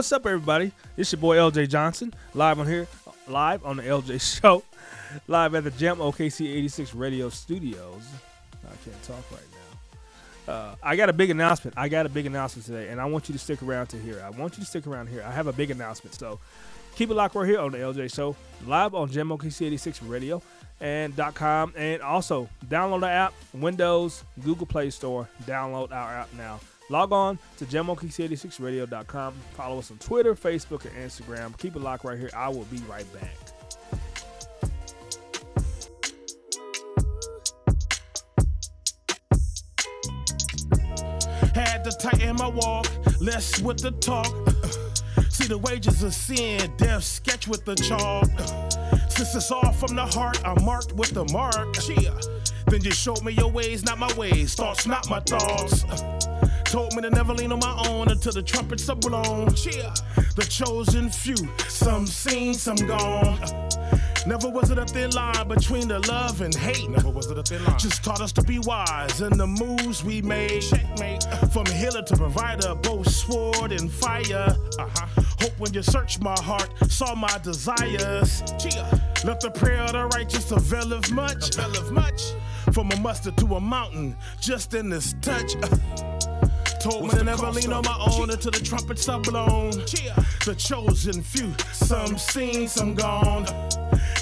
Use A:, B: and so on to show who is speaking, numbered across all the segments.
A: What's up, everybody? It's your boy LJ Johnson, live on here, live on the LJ Show, live at the Gem OKC 86 Radio Studios. I can't talk right now. Uh, I got a big announcement. I got a big announcement today, and I want you to stick around to hear. I want you to stick around here. I have a big announcement, so keep it locked right here on the LJ Show, live on Gem OKC 86 Radio and .com, and also download the app, Windows, Google Play Store. Download our app now. Log on to GemOKC86Radio.com. Follow us on Twitter, Facebook, and Instagram. Keep it locked right here. I will be right back.
B: Had to tighten my walk, less with the talk. See the wages of sin, death sketch with the chalk. Since it's all from the heart, I'm marked with the mark. Then just show me your ways, not my ways. Thoughts, not my thoughts. Told me to never lean on my own until the trumpets are blown. Yeah. The chosen few, some seen, some gone. Never was it a thin line between the love and hate. Never was it a thin line. Just taught us to be wise in the moves we made. Checkmate. From healer to provider, both sword and fire. Uh-huh. Hope when you search my heart, saw my desires. Chia. Let the prayer of the righteous avail of much. Avail of much. From a mustard to a mountain, just in this touch. Uh. Told me to never lean on my own until the trumpets are blown. The chosen few, some seen, some gone.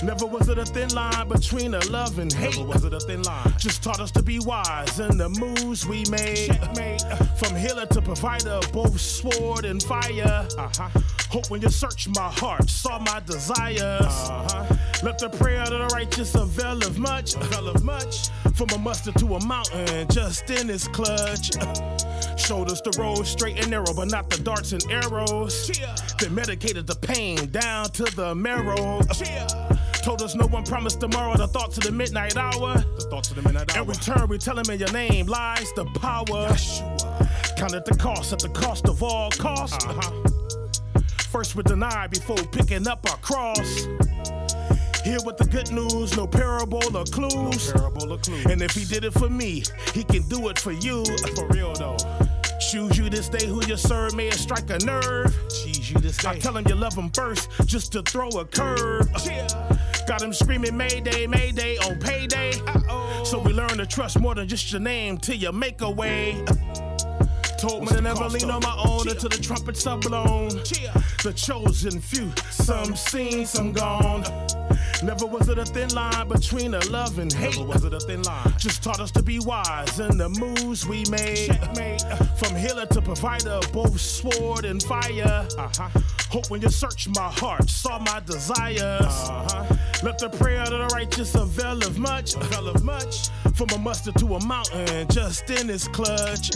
B: Never was it a thin line between a love and hate. Never was it a thin line. Just taught us to be wise in the moves we made. Checkmate. From healer to provider, both sword and fire. Uh-huh. Hope when you search my heart, saw my desires. Uh-huh. Let the prayer of the righteous avail of much. Avail of much. From a mustard to a mountain, just in his clutch. Showed us the road straight and narrow, but not the darts and arrows. Then medicated the pain down to the marrow. Told us no one promised tomorrow. The thoughts of the midnight hour. The thoughts of the midnight hour. In return, we tell him in your name lies the power. Yeshua. Counted the cost at the cost of all costs. Uh-huh. First we deny before picking up our cross. Here with the good news, no parable or clues. No parable or clues. And if he did it for me, he can do it for you. For real though. Choose you this day who you serve, may it strike a nerve. Choose you this day. I tell him you love him first, just to throw a curve. Yeah. Got him screaming Mayday, Mayday on payday. Uh-oh. So we learn to trust more than just your name till you make a way. Told me to never lean on my own Cheer. until the trumpets are blown. Cheer. The chosen few, some seen, some gone. Never was it a thin line between a love and hate. Never was it a thin line. Just taught us to be wise in the moves we made. Checkmate. From healer to provider, both sword and fire. Uh-huh. Hope when you search my heart, saw my desires. Uh-huh. Let the prayer of the righteous avail of much. Avail of much. From a mustard to a mountain, just in his clutch.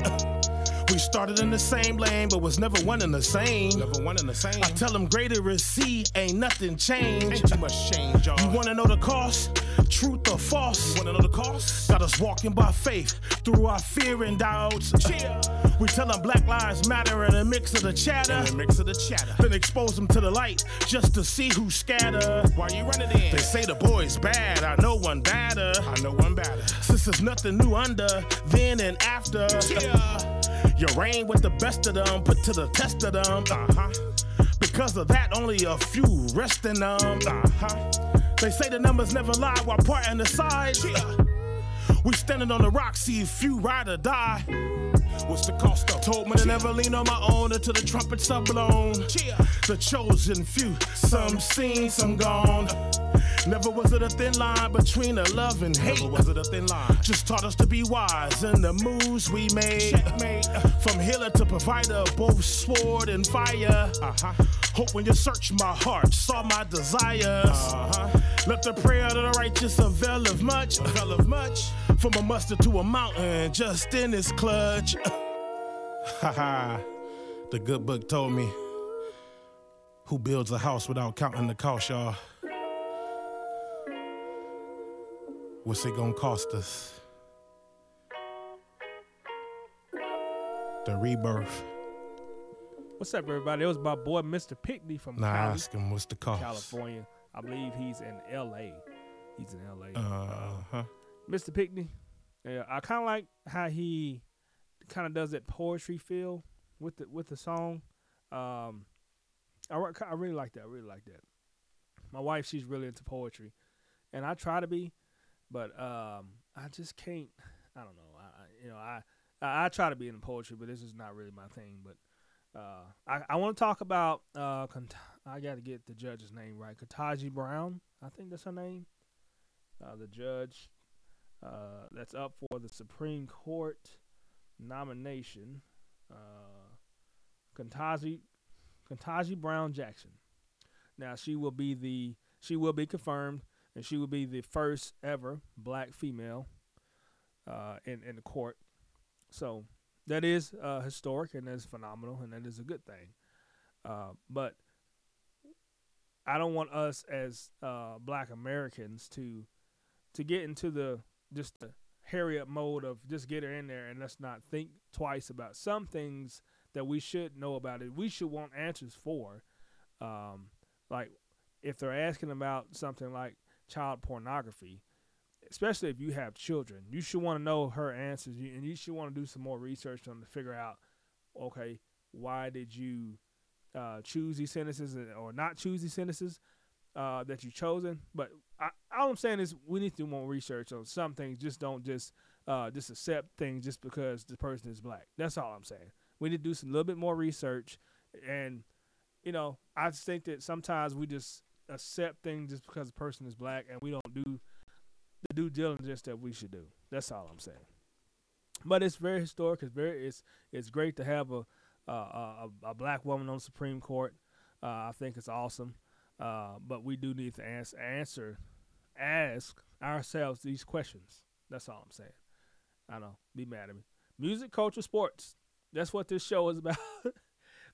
B: We started in the same lane, but was never one in the same. Never one in the same. I tell them greater is see, ain't nothing changed. Ain't too much change, y'all. You wanna know the cost? Truth or false? Wanna know the cost? Got us walking by faith through our fear and doubts. Cheer. We tell them black lives matter in a mix of the chatter. In a mix of the chatter. Then expose them to the light just to see who scatter. Why you running in? They say the boy's bad. I know one badder. I know one badder. Since there's nothing new under, then and after. Cheer. You reign with the best of them, put to the test of them. Uh-huh. Because of that, only a few rest in them. Uh-huh. They say the numbers never lie while parting the sides. Yeah. We standing on the rock, see few ride or die. What's the cost of? Told me to never lean on my own until the trumpets are blown. Cheer. The chosen few, some seen, some gone. Never was it a thin line between a love and hate. Never was it a thin line. Just taught us to be wise in the moves we made. Checkmate. From healer to provider, both sword and fire. Uh-huh. Hope when you search my heart, saw my desires. Uh-huh. Let the prayer of the righteous avail of much. Avail of much. From a mustard to a mountain, just in his clutch. Haha. the good book told me who builds a house without counting the cost, y'all. What's it gonna cost us? The rebirth.
A: What's up, everybody? It was my boy, Mr. Pickney from
B: Nah,
A: Cali,
B: ask him what's the cost.
A: California. I believe he's in L.A. He's in L.A.
B: Uh huh.
A: Mr. Pickney. Yeah, I kind of like how he kind of does that poetry feel with the with the song. Um, I, I really like that. I really like that. My wife, she's really into poetry, and I try to be, but um, I just can't. I don't know. I, you know I, I I try to be in poetry, but this is not really my thing. But uh, I I want to talk about uh, I got to get the judge's name right. Ketanji Brown, I think that's her name. Uh, the judge uh, that's up for the Supreme Court nomination. Uh, Ketanji Ketanji Brown Jackson. Now she will be the she will be confirmed, and she will be the first ever black female uh, in in the court. So that is uh, historic and that's phenomenal, and that is a good thing. Uh, but I don't want us as uh, Black Americans to to get into the just the up mode of just get her in there and let's not think twice about some things that we should know about it. We should want answers for. Um, like if they're asking about something like child pornography, especially if you have children, you should want to know her answers, and you should want to do some more research on to figure out, okay, why did you uh, choose these sentences or not choose these sentences uh, that you chosen? But I, all I'm saying is we need to do more research on some things. Just don't just uh, just accept things just because the person is black. That's all I'm saying. We need to do some little bit more research, and you know, I just think that sometimes we just accept things just because the person is black, and we don't do due diligence that we should do. That's all I'm saying. But it's very historic. It's very it's it's great to have a a, a, a black woman on the Supreme Court. Uh, I think it's awesome. Uh, but we do need to ask, answer, ask ourselves these questions. That's all I'm saying. I know. Be mad at me. Music, culture, sports. That's what this show is about.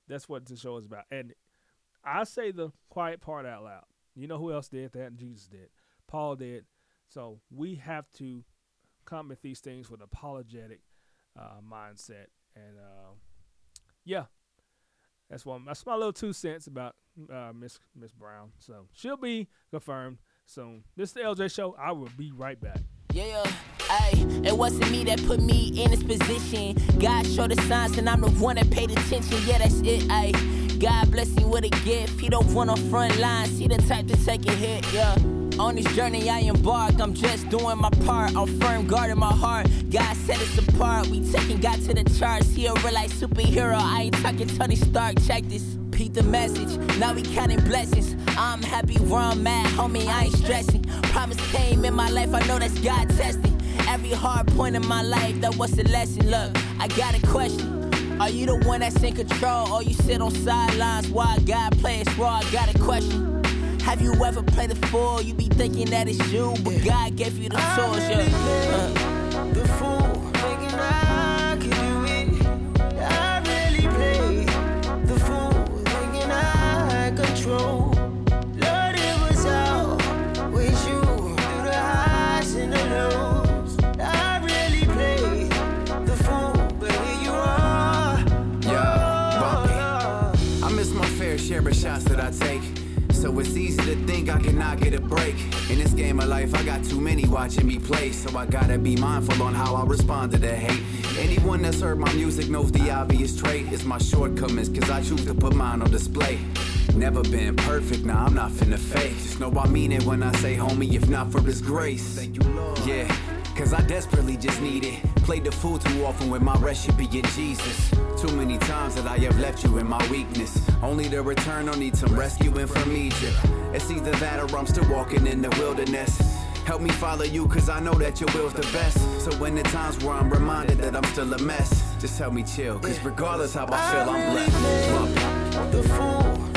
A: That's what this show is about. And I say the quiet part out loud. You know who else did that? Jesus did. Paul did. So we have to come at these things with apologetic uh, mindset. And uh, yeah, that's one. That's my little two cents about uh, Miss Miss Brown. So she'll be confirmed soon. This is the LJ Show. I will be right back.
C: Yeah, ayy, it wasn't me that put me in this position. God showed the signs, and I'm the one that paid attention. Yeah, that's it, ayy. God bless him with a gift. He don't want on front lines, he the type to take a hit, yeah. On this journey I embark, I'm just doing my part. I'm firm guarding my heart. God set us apart. We taking God to the charts. He a real life superhero. I ain't talking Tony Stark. Check this. Repeat the message. Now we counting blessings. I'm happy where I'm at, homie. I ain't stressing. Promise came in my life. I know that's God testing. Every hard point in my life, that was a lesson. Look, I got a question. Are you the one that's in control, or you sit on sidelines while God plays raw? I got a question. Have you ever played the fool? You be thinking that it's you, but God gave you the tools. Yeah. Uh.
D: The fool,
E: So it's easy to think I cannot get a break. In this game of life, I got too many watching me play. So I gotta be mindful on how I respond to the hate. Anyone that's heard my music knows the obvious trait is my shortcomings, cause I choose to put mine on display. Never been perfect, nah, I'm not finna fake. Just know I mean it when I say, homie, if not for his grace. Thank you, Lord. Yeah. Cause I desperately just need it. Played the fool too often with my recipe in Jesus. Too many times that I have left you in my weakness. Only to return or need some rescuing from Egypt. It's either that or I'm still walking in the wilderness. Help me follow you, cause I know that your will's the best. So when the times where I'm reminded that I'm still a mess, just help me chill. Cause regardless how I feel, I'm blessed.
D: The fool,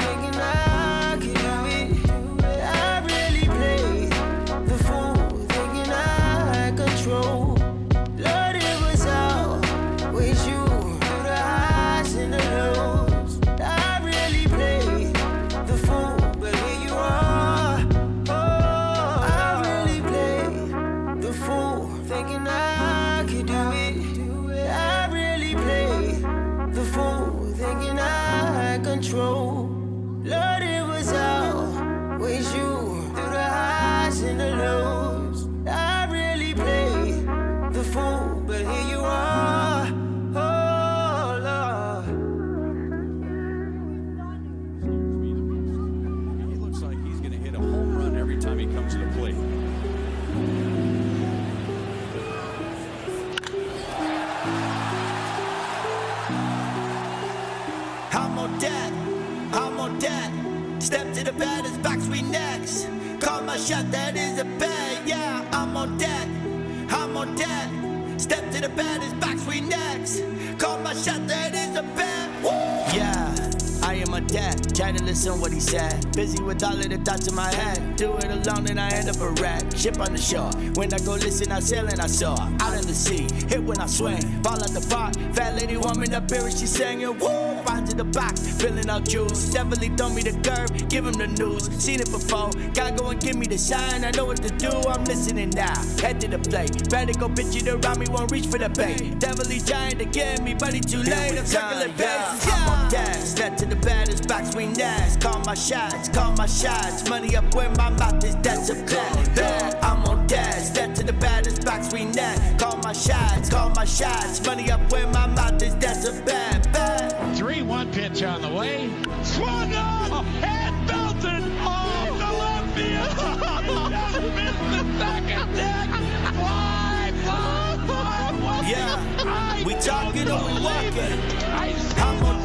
F: When I go listen, I sail and I saw. Out in the sea, hit when I swing. Ball at the park. Fat lady to beer and she singing. Woo! Find to the box, filling out juice. Definitely throw me the curve, give him the news. Seen it before, gotta go and give me the sign. I know what to do, I'm listening now. Head to the plate, better go bitch it around me, won't reach for the bait. Definitely trying to get me, but it's too late. I'm circling bases, yeah. Dash, step to the baddest box we next. Call my shots, call my shots. Money up where my mouth is, that's a bet. bet. I'm on dash, step to the baddest box we next. Call my shots, call my shots. Money up where my mouth is, that's a bad, bad.
G: 3 1 pitch on the way. Swung on and belted off the left field. Just missed the second deck. Fly, fly, fly, fly.
F: Yeah, we talking or we walking.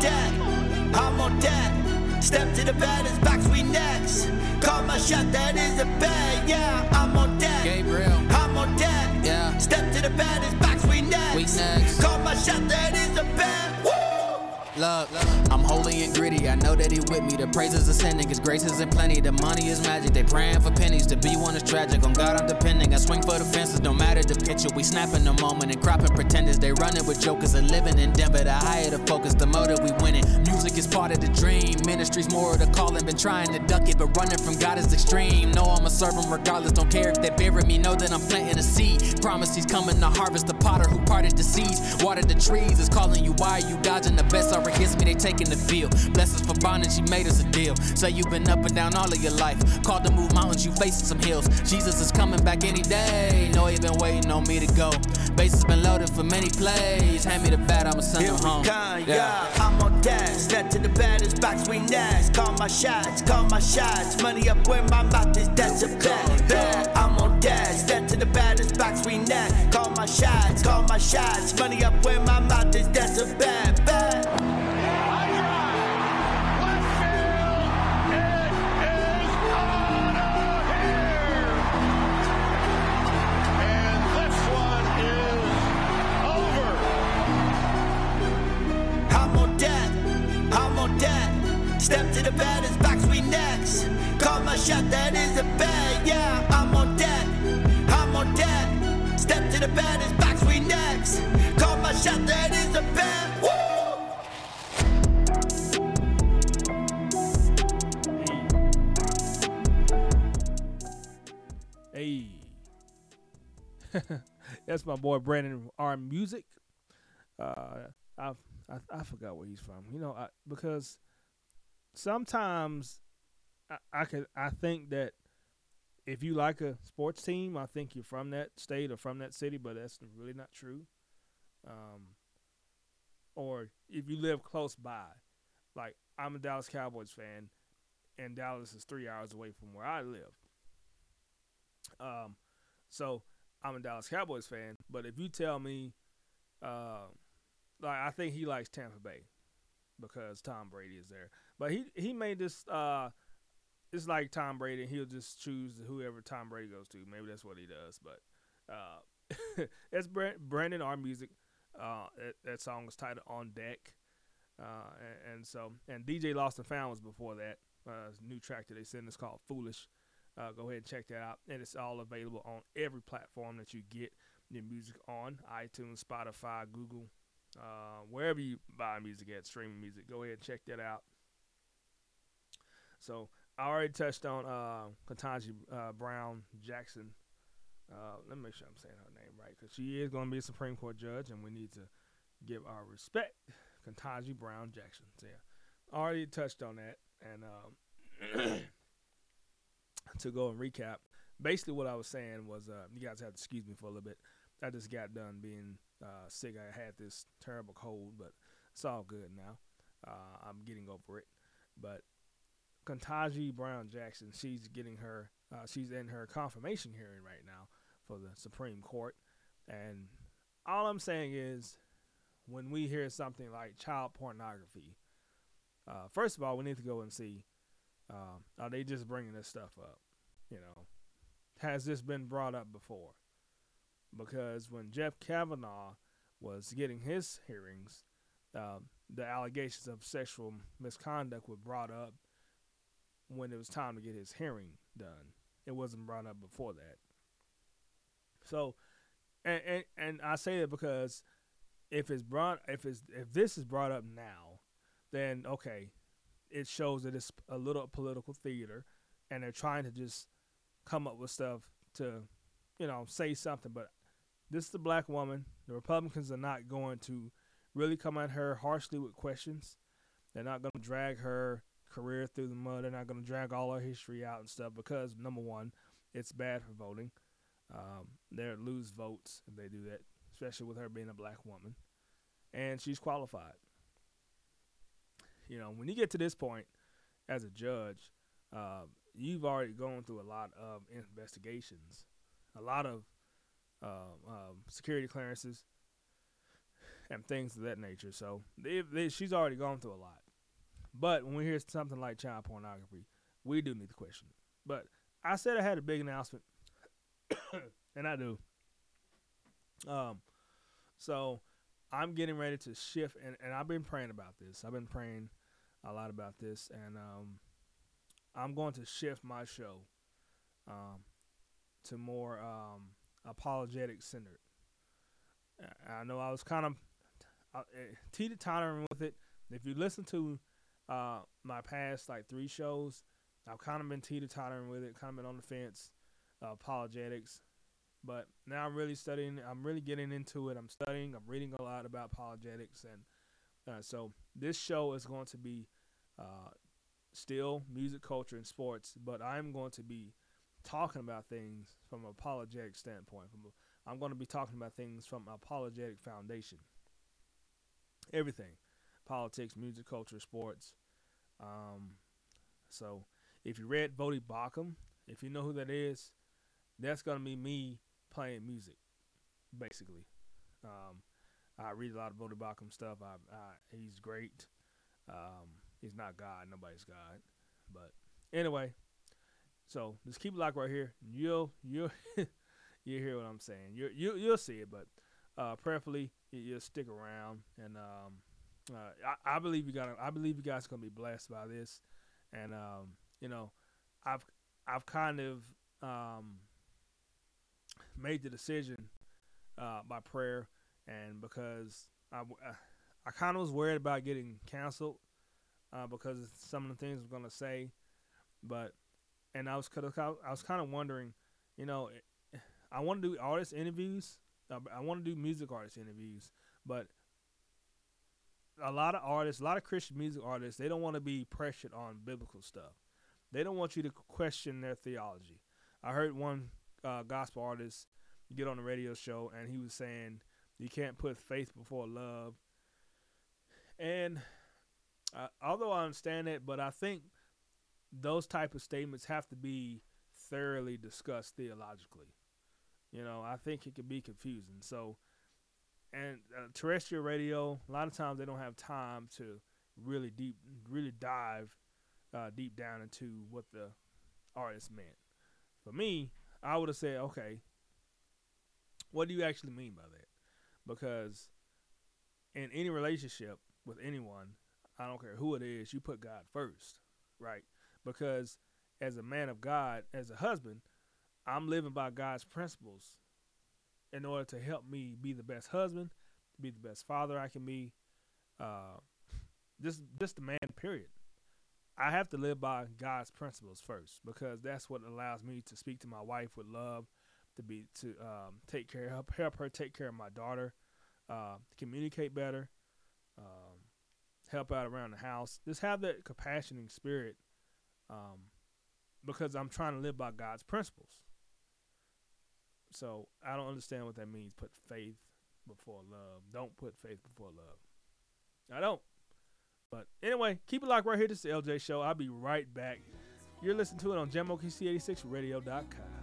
G: I
F: I'm on deck, I'm on deck. Step to the bed, baddest box, we next. Call my shot, that is a bet. Yeah, I'm on deck.
H: Gabriel.
F: I'm on deck.
H: Yeah.
F: Step to the baddest box, we next.
H: We next.
F: Call my shot, that is a bet.
H: Look, I'm holy and gritty. I know that he with me. The praises ascending, his grace isn't plenty. The money is magic. They praying for pennies. To be one is tragic. On God, I'm depending. I swing for the fences, no matter the picture. We snapping the moment and cropping pretenders. They running with jokers and living in Denver. The higher the focus, the more that we winning. Music is part of the dream. Ministry's more of the calling. Been trying to duck it, but running from God is extreme. Know I'ma serve him regardless. Don't care if they bury me. Know that I'm planting a seed. Promise he's coming to harvest the potter who parted the seas. Watered the trees is calling you. Why are you dodging the best? Are against me? They taking the field. Bless us for bonding. She made us a deal. Say you've been up and down all of your life. Called to move mountains. You facing some hills. Jesus is coming back any day. Know he been waiting on me to go. Bases been loaded for many plays. Hand me the bat. I'ma send him home.
F: come, yeah. I'm on dash, step to the baddest box we next. Call my shots, call my shots. Money up where my mouth is, that's a bet. bet. I'm on dash, step to the baddest box we next. Call my shots, call my shots. Money up where my mouth is, that's a bad bet. Shot, that is a bet. Yeah, I'm on deck, I'm on deck. Step to the box, we next. Call my shot, that is a!
A: Hey. That's my boy Brandon R Music. Uh I, I I forgot where he's from. You know, I, because sometimes I, I could I think that if you like a sports team, I think you're from that state or from that city, but that's really not true. Um, or if you live close by, like I'm a Dallas Cowboys fan, and Dallas is three hours away from where I live. Um, so I'm a Dallas Cowboys fan, but if you tell me, uh, like I think he likes Tampa Bay because Tom Brady is there, but he he made this. Uh, it's like Tom Brady, he'll just choose whoever Tom Brady goes to. Maybe that's what he does, but uh, Brand- Brandon R Music. Uh, that, that song is titled "On Deck," uh, and, and so and DJ Lost and Found was before that. Uh, new track that they sent is called "Foolish." Uh, go ahead and check that out, and it's all available on every platform that you get your music on: iTunes, Spotify, Google, uh, wherever you buy music at, streaming music. Go ahead and check that out. So I already touched on uh, Ketanji uh, Brown Jackson. Uh, let me make sure I'm saying her name right because she is going to be a Supreme Court judge, and we need to give our respect. Ketanji Brown Jackson. So, yeah, already touched on that, and um, to go and recap, basically what I was saying was, uh, you guys have to excuse me for a little bit. I just got done being uh, sick. I had this terrible cold, but it's all good now. Uh, I'm getting over it. But Kantaji Brown Jackson, she's getting her, uh, she's in her confirmation hearing right now for the Supreme Court. And all I'm saying is, when we hear something like child pornography, uh, first of all, we need to go and see Um, are they just bringing this stuff up? You know, has this been brought up before? Because when Jeff Kavanaugh was getting his hearings, um, the allegations of sexual misconduct were brought up when it was time to get his hearing done. It wasn't brought up before that. So, and and, and I say it because if it's brought if it's if this is brought up now, then okay, it shows that it's a little political theater, and they're trying to just come up with stuff to, you know, say something. But this is a black woman. The Republicans are not going to really come at her harshly with questions. They're not going to drag her career through the mud. They're not going to drag all our history out and stuff because number one, it's bad for voting. Um, they lose votes if they do that, especially with her being a black woman, and she's qualified. You know, when you get to this point as a judge, uh, you've already gone through a lot of investigations, a lot of uh, um, security clearances, and things of that nature. So they, they, she's already gone through a lot. But when we hear something like child pornography, we do need to question it. But I said I had a big announcement, and I do. Um, so I'm getting ready to shift, and, and I've been praying about this. I've been praying a lot about this, and um, I'm going to shift my show um, to more um, apologetic centered. I know I was kind of uh, teeter tottering with it. If you listen to uh, my past like three shows, I've kind of been teeter tottering with it, kind of been on the fence, uh, apologetics. But now I'm really studying. I'm really getting into it. I'm studying. I'm reading a lot about apologetics, and uh, so this show is going to be uh, still music, culture, and sports. But I'm going to be talking about things from an apologetic standpoint. From a, I'm going to be talking about things from an apologetic foundation. Everything, politics, music, culture, sports. Um, so if you read Voddie Baucham, if you know who that is, that's gonna be me playing music, basically. Um, I read a lot of Voddie Baucham stuff. I, I, he's great. Um, he's not God. Nobody's God. But anyway, so just keep it locked right here. You'll you'll you hear what I'm saying. You you you'll see it, but uh, prayerfully you, you'll stick around. And um, uh, I, I believe you got. I believe you guys are gonna be blessed by this. And um, you know, I've I've kind of um, made the decision uh, by prayer, and because I, I kind of was worried about getting canceled uh, because of some of the things I'm gonna say, but and I was kind of I was kind of wondering, you know, I want to do artist interviews. Uh, I want to do music artist interviews, but a lot of artists, a lot of Christian music artists, they don't want to be pressured on biblical stuff. They don't want you to question their theology. I heard one uh, gospel artist get on the radio show, and he was saying you can't put faith before love. And uh, although I understand that, but I think those type of statements have to be thoroughly discussed theologically. You know, I think it can be confusing. So, and uh, terrestrial radio, a lot of times they don't have time to really deep, really dive uh, deep down into what the artist meant. For me, I would have said, okay, what do you actually mean by that? Because in any relationship with anyone, I don't care who it is, you put God first, right? Because as a man of God, as a husband, I'm living by God's principles in order to help me be the best husband, be the best father I can be. Uh, just, just the man. Period. I have to live by God's principles first because that's what allows me to speak to my wife with love, to be to um, take care help help her take care of my daughter, uh, communicate better, um, help out around the house. Just have that compassioning spirit, um, because I'm trying to live by God's principles. So I don't understand what that means. Put faith before love. Don't put faith before love. I don't. But anyway, keep it locked right here. This is the LJ Show. I'll be right back. You're listening to it on GemOKC86Radio.com.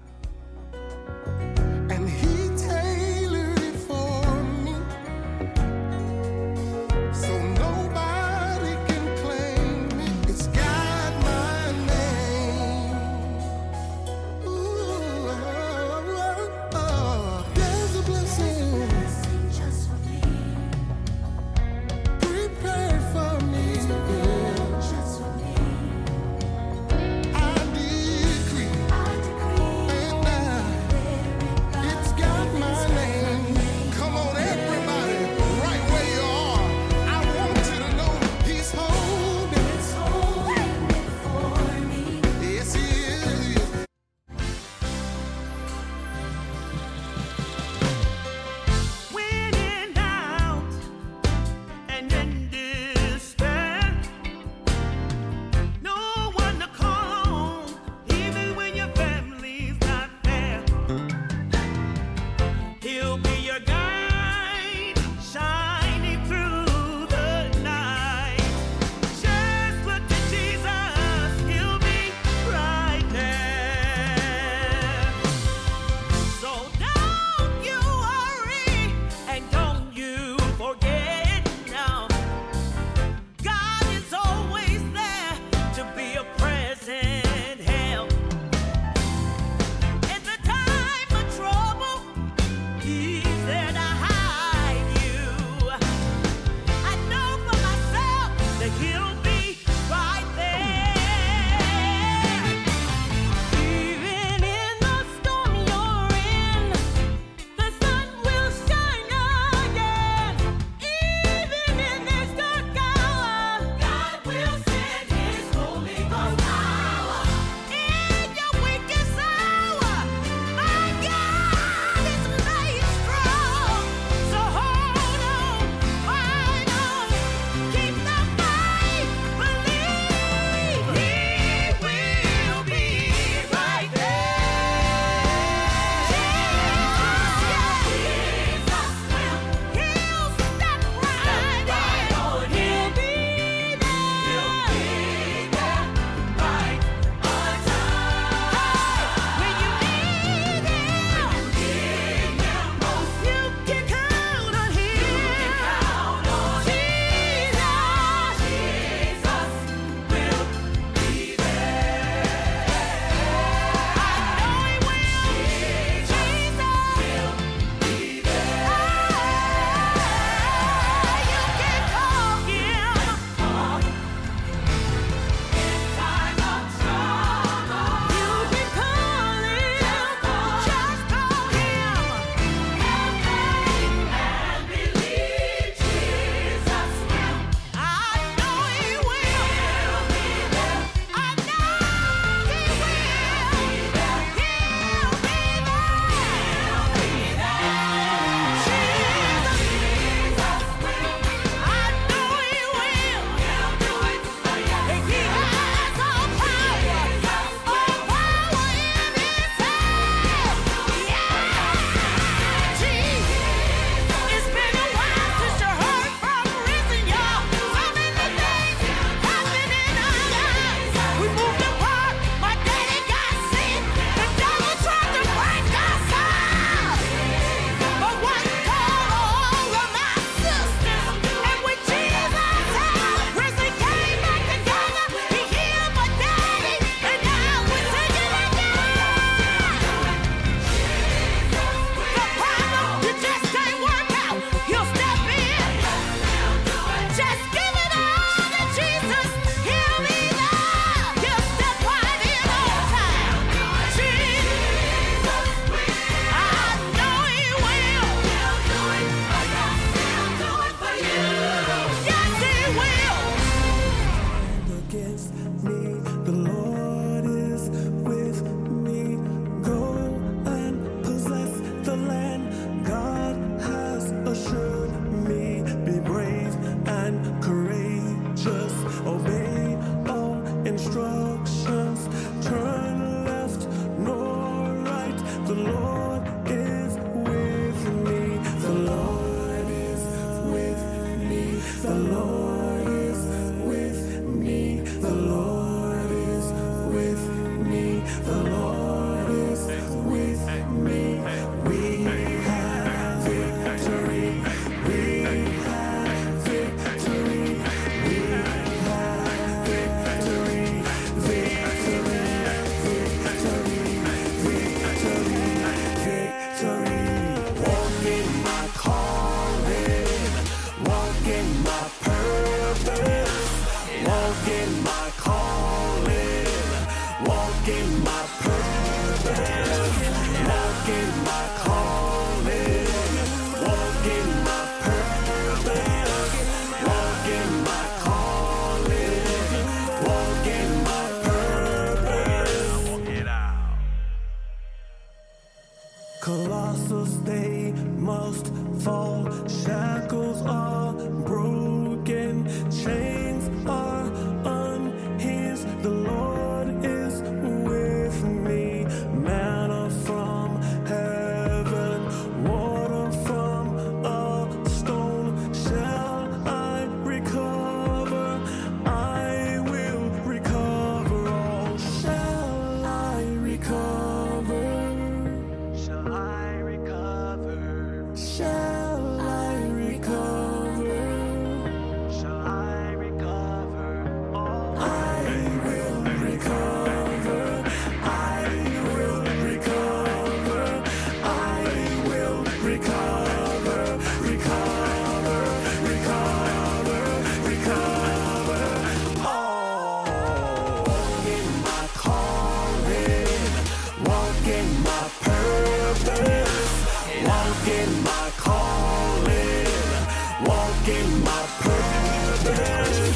I: walking my purpose.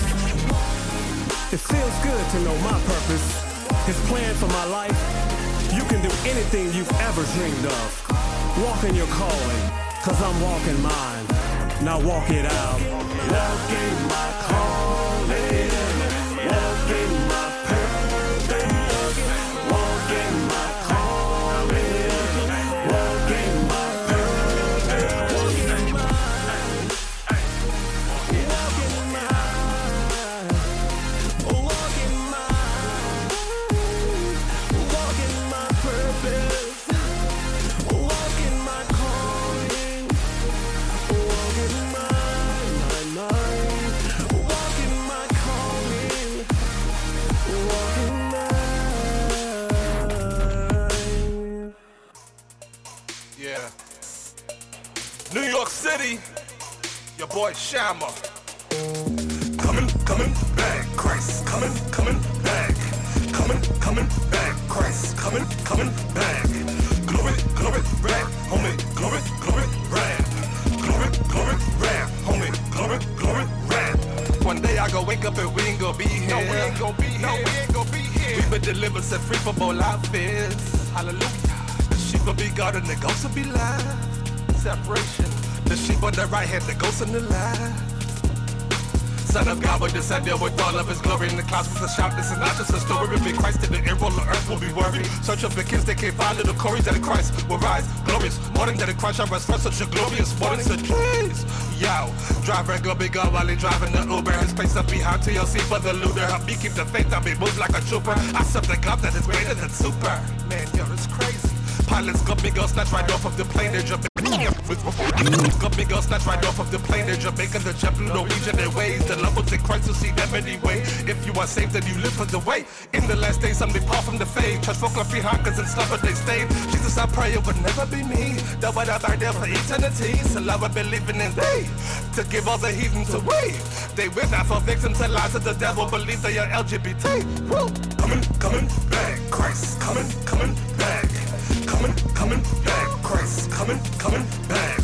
J: It feels good to know my purpose, his plan for my life. You can do anything you've ever dreamed of. Walk in your calling, cause I'm walking mine. Now walk it out. Walking my calling,
K: walking boy Shammer. Coming, coming back, Christ, coming, coming back. Coming, coming back, Christ, coming, coming back. Glory, glory, rap, homie, glory, glory, rap. Glory, glory, rap, homie, glory, glory, rap. One day I go wake up and we ain't gonna be here. No, we ain't gonna be here. No, we ain't gonna be here. We been delivered, set free from all outfits. Hallelujah. The sheep will be God and the ghosts will be live. Separation. The sheep on the right hand, the ghosts on the left. Son of God will descend there with all of his glory in the clouds with a shout. This is not just a story. If Christ in the air, all the earth will be worthy. Search up the kids, they can't find little Corey that in Christ will rise. Glorious morning that in Christ shall rest. Such a glorious morning, so jeez. Yo, driver go big up while he driving the Uber. His face up behind TLC for the looter. Help me keep the faith, I'll be moved like a trooper. I serve the God that is greater than super. Man, yo, it's crazy. Pilots got me girls snatch right off of the plane. They're jumping. Got me girls snatch right off of the plane. They're Jamaican, the blue, Norwegian Airways. The love will take Christ to see them anyway. If you are saved, then you live for the way. In the last days, I'm depart from the faith. Church folk behind, cause in slumber they stayed. Jesus, I pray it would never be me. That have died there for eternity. So love I believing in they. To give all the heathens away. They will not fall victim to lies of the devil. Believe they are LGBT. Woo! Coming, coming back. Christ, coming, coming back. Coming, coming back. Christ, coming, coming back.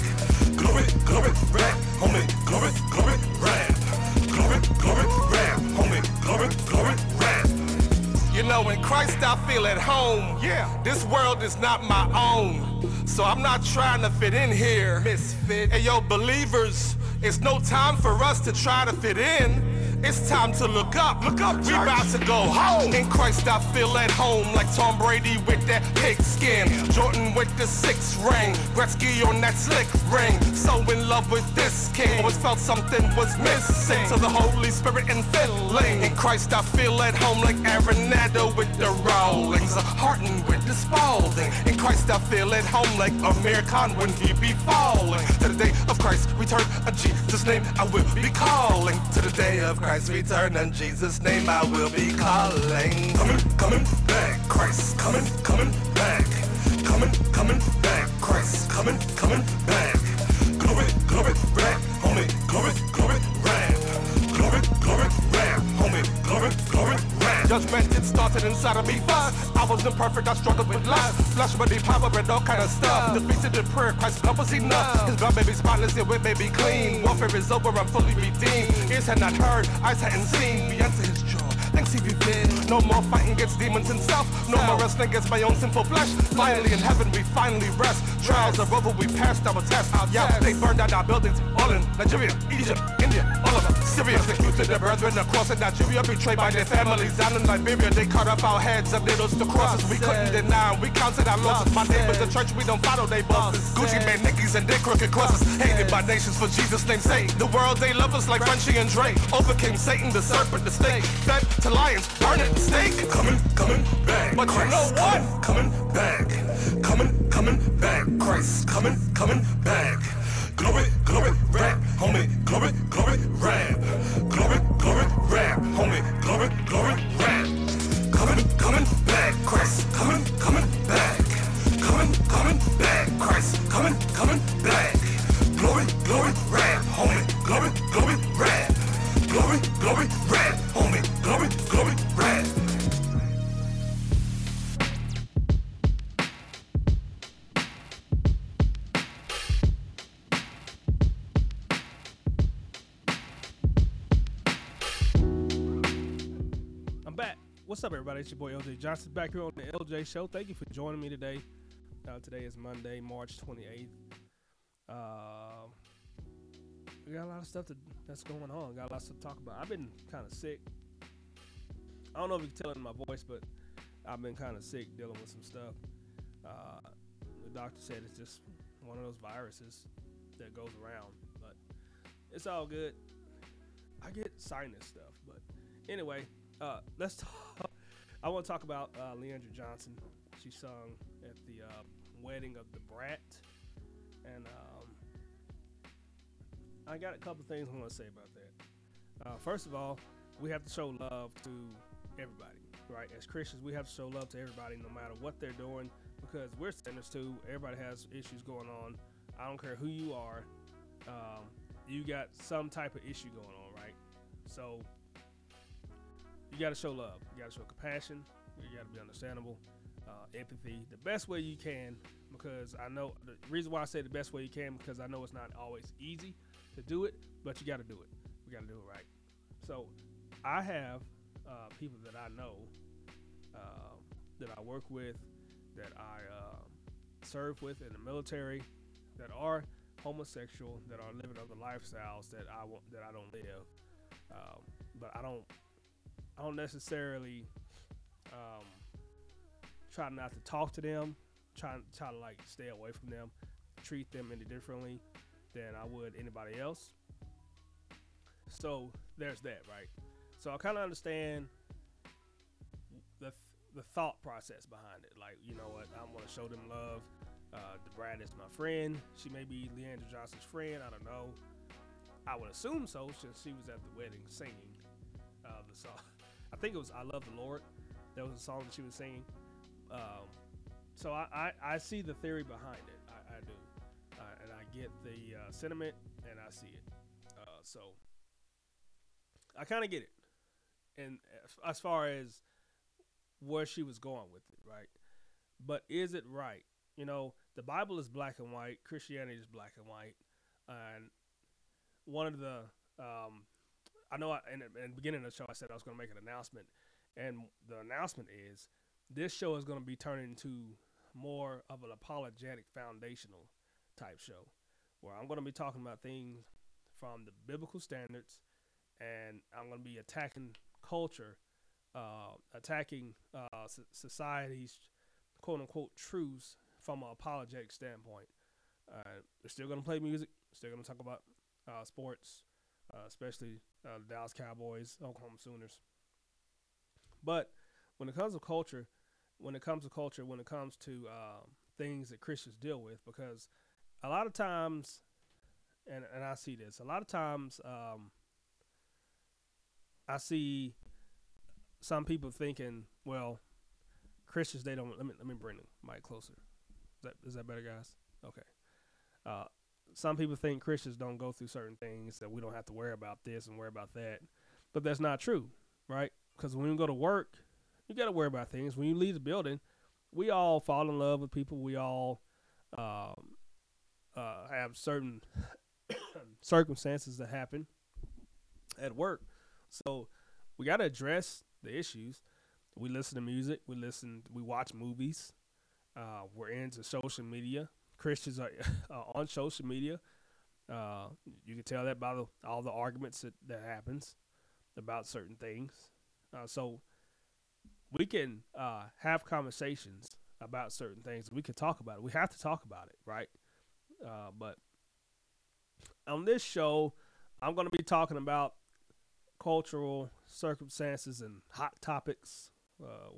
K: Glory, glory, rap, homie. Glory, glory, rap. Glory, glory, rap, homie. Glory, glory, rap. You know, in Christ I feel at home. Yeah. This world is not my own. So I'm not trying to fit in here. Misfit. Hey, yo, believers, it's no time for us to try to fit in. It's time to look up. Look up, we about to go home. In Christ I feel at home, like Tom Brady with that pig skin. Jordan with the six ring. Gretzky on that slick ring. So in love with this king. Always felt something was missing. To the Holy Spirit and filling. In Christ I feel at home like Arenado with the Rawlings. Harden with the Spalding. In Christ I feel at home like Amir Khan when he be falling. To the day of Christ return, a Jesus' name I will be calling. To the day of Christ return, in Jesus' name I will be calling. Coming, coming back, Christ, coming, coming back. Coming, coming back, Christ, coming, coming back. Glory, glory, rap, homie, glory, glory, rap. Glory, rap. Judgment, it started inside of me first. I was imperfect, I struggled with lust. Flesh, money, power, and all kind of stuff. Just Defeated in prayer, Christ's blood was enough. His blood may be spotless, we may be clean. Warfare is over, I'm fully redeemed. Ears had not heard, eyes hadn't seen. We enter his jaw. Thanks he be been. No more fighting against demons and self. No more wrestling against my own sinful flesh. Finally in heaven we finally rest. Trials are over, we passed our test. Ah, yeah, they burned down our buildings. All in Nigeria, Egypt, India, all of us. Syria, executed their brethren across in Nigeria. Betrayed by their families down in Liberia. They cut off our heads and needles to crosses. We couldn't deny. We counted our losses. My neighbors in church, we don't follow they bosses. Gucci made Nickies and their crooked crosses. Hated by nations for Jesus' name's sake. The world, they love us like Frenchie and Drake. Overcame Satan, the serpent, the snake. Fed to lions, burn it, steak. Coming, coming back. But you know what? Coming back. Coming, coming back. Christ, coming, coming back. Glory, glory, rap, homie. Glory, glory, rap. Glory, glory, rap, homie. Glory, glory, rap. Coming, coming back. Christ, coming, coming back. Coming, coming back. Christ, coming, coming back.
A: Everybody? It's your boy LJ Johnson back here on the LJ Show. Thank you for joining me today. Uh, today is Monday, March 28th. Uh, we got a lot of stuff to, that's going on. Got a lot of stuff to talk about. I've been kind of sick. I don't know if you can tell it in my voice, but I've been kind of sick dealing with some stuff. Uh, the doctor said it's just one of those viruses that goes around, but it's all good. I get sinus stuff, but anyway, uh, let's talk. I want to talk about uh, Le'andria Johnson. She sung at the uh, wedding of Da Brat, and um, I got a couple things I want to say about that. Uh, first of all, we have to show love to everybody, right? As Christians, we have to show love to everybody, no matter what they're doing, because we're sinners too. Everybody has issues going on. I don't care who you are. Um, you got some type of issue going on, right? So you got to show love. You got to show compassion. You got to be understandable, uh, empathy, the best way you can. Because I know the reason why I say the best way you can because I know it's not always easy to do it, but you got to do it. We got to do it right. So I have uh, people that I know uh, that I work with, that I uh, serve with in the military, that are homosexual, that are living other lifestyles that I want that I don't live. Um, but I don't I don't necessarily um, try not to talk to them. Try try to like stay away from them, treat them any differently than I would anybody else. So there's that, right? So I kind of understand the the thought process behind it. Like, you know what? I want to show them love. Uh, Brat is my friend. She may be Le'andria Johnson's friend. I don't know. I would assume so, since she was at the wedding singing uh, the song. I think it was "I Love the Lord." That was a song that she was singing. Um, so I, I, I, see the theory behind it. I, I do, uh, and I get the uh, sentiment, and I see it. Uh, so I kind of get it. And as far as where she was going with it, right? But is it right? You know, the Bible is black and white. Christianity is black and white, and one of the um, I know I, in, in the beginning of the show I said I was going to make an announcement, and the announcement is this show is going to be turning into more of an apologetic, foundational type show, where I'm going to be talking about things from the biblical standards, and I'm going to be attacking culture, uh, attacking uh, society's quote unquote truths from an apologetic standpoint. Uh, we're still going to play music, still going to talk about uh, sports, uh, especially uh, the Dallas Cowboys, Oklahoma Sooners. But when it comes to culture, when it comes to culture, when it comes to um, things that Christians deal with, because a lot of times, and, and I see this, a lot of times um, I see some people thinking, well, Christians, they don't, let me, let me bring the mic closer. Is that, is that better, guys? Okay. Uh, some people think Christians don't go through certain things that we don't have to worry about this and worry about that, but that's not true, right? Because when you go to work, you got to worry about things. When you leave the building, we all fall in love with people. We all um, uh, have certain circumstances that happen at work, so we got to address the issues. We listen to music. We listen. We watch movies. Uh, we're into social media. Christians are uh, on social media. Uh, you can tell that by the, all the arguments that, that happens about certain things. Uh, so we can uh, have conversations about certain things. We can talk about it. We have to talk about it, right? Uh, but on this show, I'm going to be talking about cultural circumstances and hot topics, uh,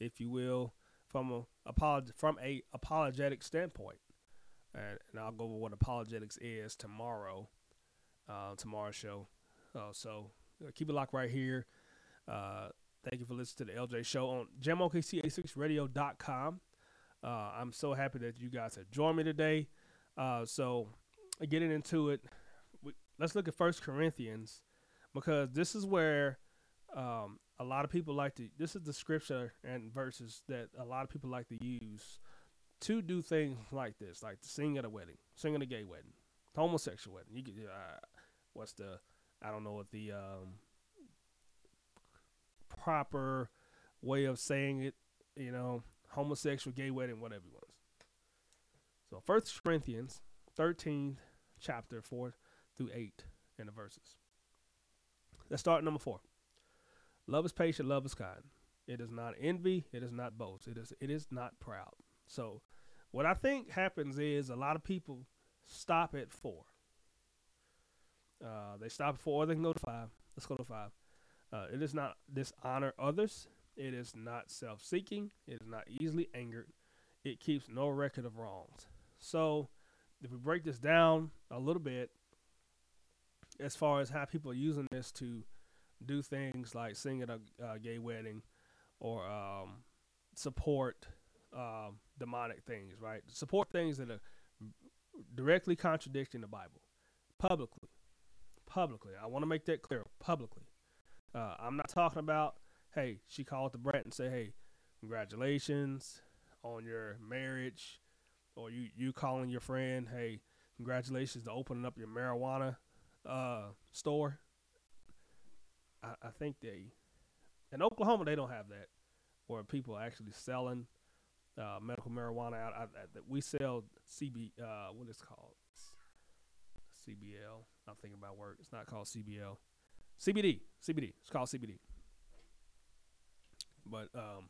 A: if you will, from a from a apologetic standpoint and, I'll go over what apologetics is tomorrow, uh, tomorrow's show. Uh, so uh, keep it locked right here. Uh, thank you for listening to the LJ Show on jamokc86radio.com. Uh, I'm so happy that you guys have joined me today. Uh, so getting into it, we, let's look at First Corinthians because this is where um, a lot of people like to. This is the scripture and verses that a lot of people like to use to do things like this, like sing at a wedding, sing at a gay wedding, homosexual wedding. You could, uh, what's the, I don't know what the um, proper way of saying it, you know, homosexual, gay wedding, whatever he wants. So First Corinthians 13th chapter 4 through 8 in the verses. Let's start number 4. Love is patient, love is kind. It is not envy, it is not boast, it is it is not proud. So what I think happens is a lot of people stop at 4. Uh, they stop at 4 or they can go to 5. Let's go to 5. Uh, it is not dishonor others. It is not self seeking. It is not easily angered. It keeps no record of wrongs. So, if we break this down a little bit, as far as how people are using this to do things like sing at a uh, gay wedding or um, support um, demonic things, right? Support things that are directly contradicting the Bible publicly. Publicly. I want to make that clear publicly. Uh, I'm not talking about, hey, she called Da Brat and say, hey, congratulations on your marriage, or you you calling your friend, hey, congratulations to opening up your marijuana uh, store. I, I think they in Oklahoma they don't have that, where people are actually selling uh, medical marijuana out. I, I, we sell CB, uh, what is called? CBL. I'm thinking about work. It's not called CBL. CBD. CBD. It's called CBD. But um,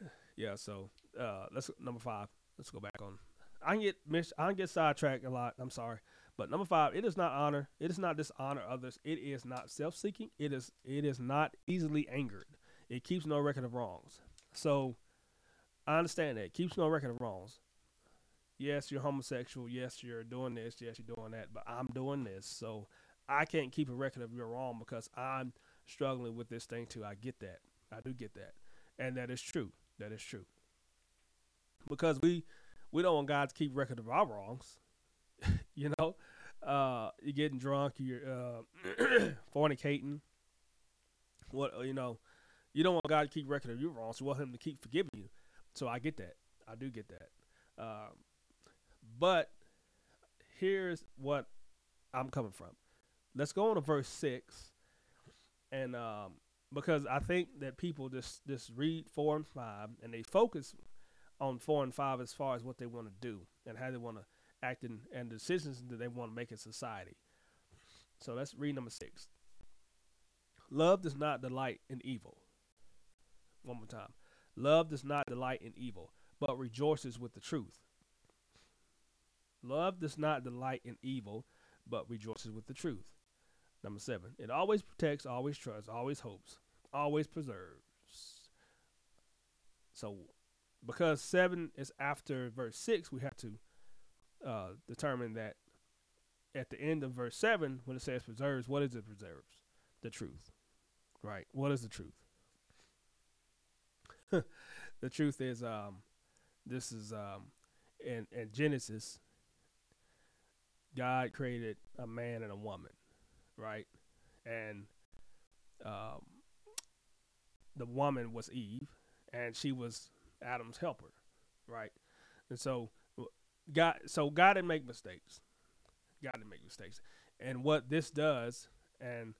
A: yeah. So uh, let's number five. Let's go back on. I can get mis- I can get sidetracked a lot. I'm sorry, but number five, it is not honor. It is not dishonor others. It is not self-seeking. It is it is not easily angered. It keeps no record of wrongs. So I understand that. Keeps no record of wrongs. Yes, you're homosexual. Yes, you're doing this. Yes, you're doing that. But I'm doing this. So I can't keep a record of your wrong because I'm struggling with this thing too. I get that. I do get that. And that is true. That is true. Because we we don't want God to keep record of our wrongs. you know, uh, you're getting drunk, you're uh, fornicating. What you know, you don't want God to keep record of your wrongs. You want Him to keep forgiving you. So I get that. I do get that. Um, but here's what I'm coming from. Let's go on to verse six, and um, because I think that people just just read four and five and they focus on four and five as far as what they want to do and how they want to act in, and decisions that they want to make in society. So let's read number six. Love does not delight in evil. One more time. Love does not delight in evil, but rejoices with the truth. Love does not delight in evil, but rejoices with the truth. Number seven, it always protects, always trusts, always hopes, always preserves. So, because seven is after verse six, we have to uh, determine that at the end of verse seven, when it says preserves, what is it preserves? The truth, right? What is the truth? the truth is, um, this is um, in in Genesis. God created a man and a woman, right? And um, the woman was Eve, and she was Adam's helper, right? And so God, so God didn't make mistakes. God didn't make mistakes. And what this does, and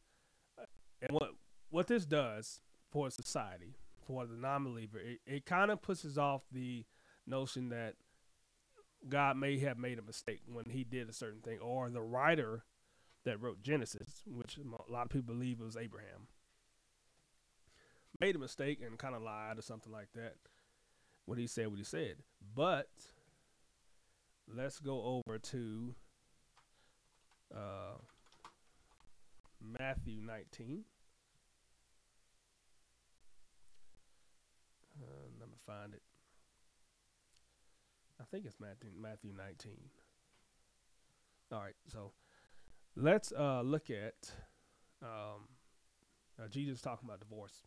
A: and what what this does for society, for the non-believer, it, it kind of pushes off the notion that God may have made a mistake when He did a certain thing, or the writer that wrote Genesis, which a lot of people believe was Abraham, made a mistake and kind of lied or something like that when he said what he said. But let's go over to uh, Matthew 19. Uh, let me find it. I think it's Matthew Matthew 19. All right, so let's uh, look at um, uh, Jesus talking about divorce.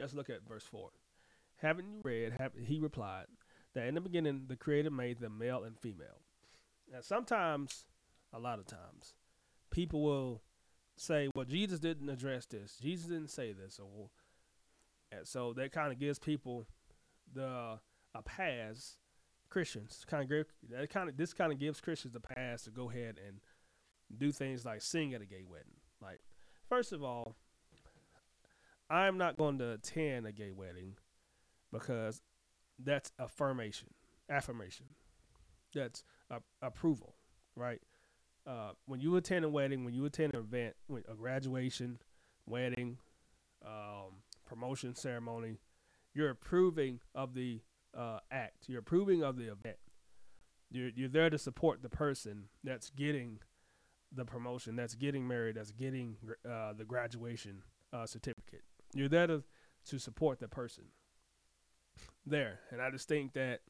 A: Let's look at verse 4. Haven't you read? Have, he replied that in the beginning the Creator made them male and female. Now, sometimes, a lot of times, people will say, "Well, Jesus didn't address this. Jesus didn't say this," or and so that kind of gives people the a pass. Christians kind of that kind of this kind of gives Christians the pass to go ahead and do things like sing at a gay wedding. Like, first of all, I'm not going to attend a gay wedding because that's affirmation, affirmation. That's a, approval, right? Uh, when you attend a wedding, when you attend an event, a graduation, wedding, um, promotion ceremony, you're approving of the uh, act. You're approving of the event. You're you're there to support the person that's getting the promotion, that's getting married, that's getting uh, the graduation uh, certificate. You're there to to support the person. There, and I just think that,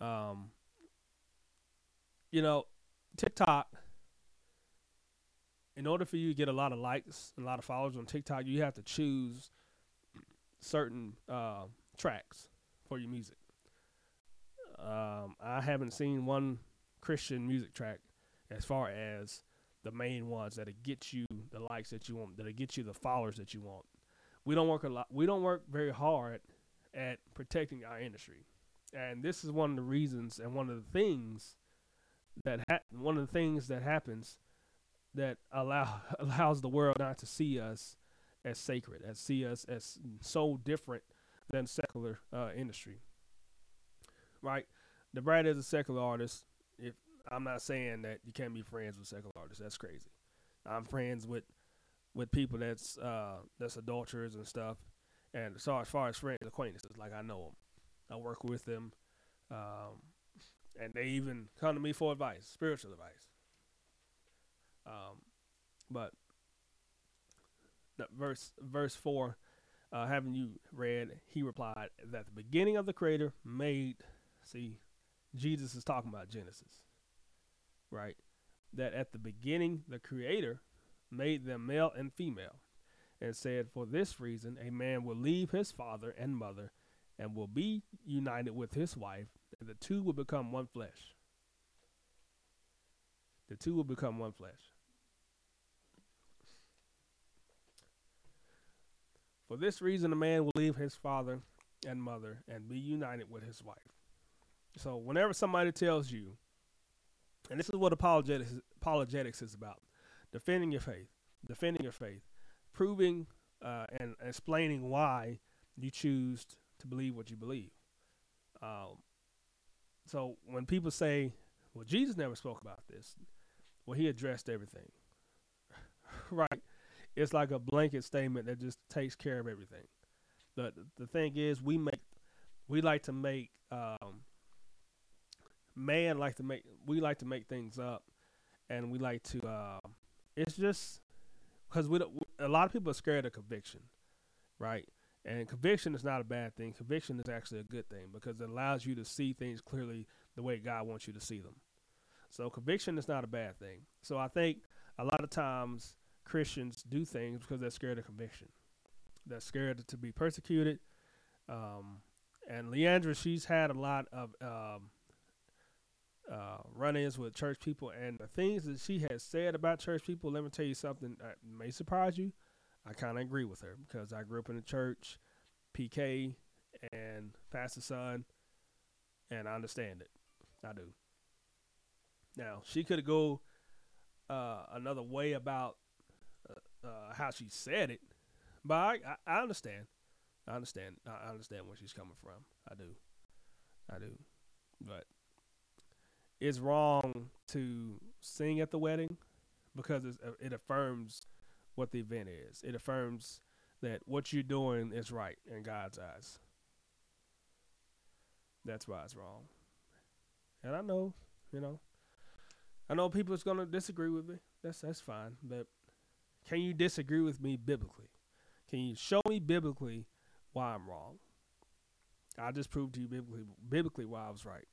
A: um, you know, TikTok. In order for you to get a lot of likes, and a lot of followers on TikTok, you have to choose certain uh, tracks for your music. Um, I haven't seen one Christian music track as far as the main ones that'll get you the likes that you want, that'll get you the followers that you want. We don't work a lot. We don't work very hard at protecting our industry, and this is one of the reasons and one of the things that ha- one of the things that happens that allow allows the world not to see us as sacred, as see us as so different than secular uh, industry. Right? Da Brat is a secular artist. If I'm not saying that you can't be friends with secular artists, that's crazy. I'm friends with with people that's uh, that's adulterers and stuff. And so as far as friends, acquaintances, like I know them, I work with them, um, and they even come to me for advice, spiritual advice. Um, but verse verse four, uh, having you read, he replied that the beginning of the Creator made. See, Jesus is talking about Genesis, right? That at the beginning the Creator made them male and female, and said, "For this reason, a man will leave his father and mother, and will be united with his wife, and the two will become one flesh." The two will become one flesh. For this reason, a man will leave his father and mother and be united with his wife. So, whenever somebody tells you, and this is what apologetics, apologetics is about defending your faith, defending your faith, proving uh, and explaining why you choose to believe what you believe. Um, so, when people say, well, Jesus never spoke about this, well, he addressed everything. right? It's like a blanket statement that just takes care of everything. The the thing is, we make we like to make um, man like to make we like to make things up, and we like to. Uh, it's just because we a lot of people are scared of conviction, right? And conviction is not a bad thing. Conviction is actually a good thing because it allows you to see things clearly the way God wants you to see them. So conviction is not a bad thing. So I think a lot of times Christians do things because they're scared of conviction. They're scared to be persecuted. Um, and Le'andria, she's had a lot of um, uh, run-ins with church people, and the things that she has said about church people. Let me tell you something that may surprise you. I kind of agree with her because I grew up in the church, PK, and pastor son, and I understand it. I do. Now she could go uh, another way about uh, how she said it, but I, I, I understand. I understand. I understand where she's coming from. I do. I do. But it's wrong to sing at the wedding because uh, it affirms what the event is. It affirms that what you're doing is right in God's eyes. That's why it's wrong. And I know, you know, I know people's gonna disagree with me. That's that's fine. But can you disagree with me biblically? Can you show me biblically why I'm wrong? I just proved to you biblically biblically why I was right.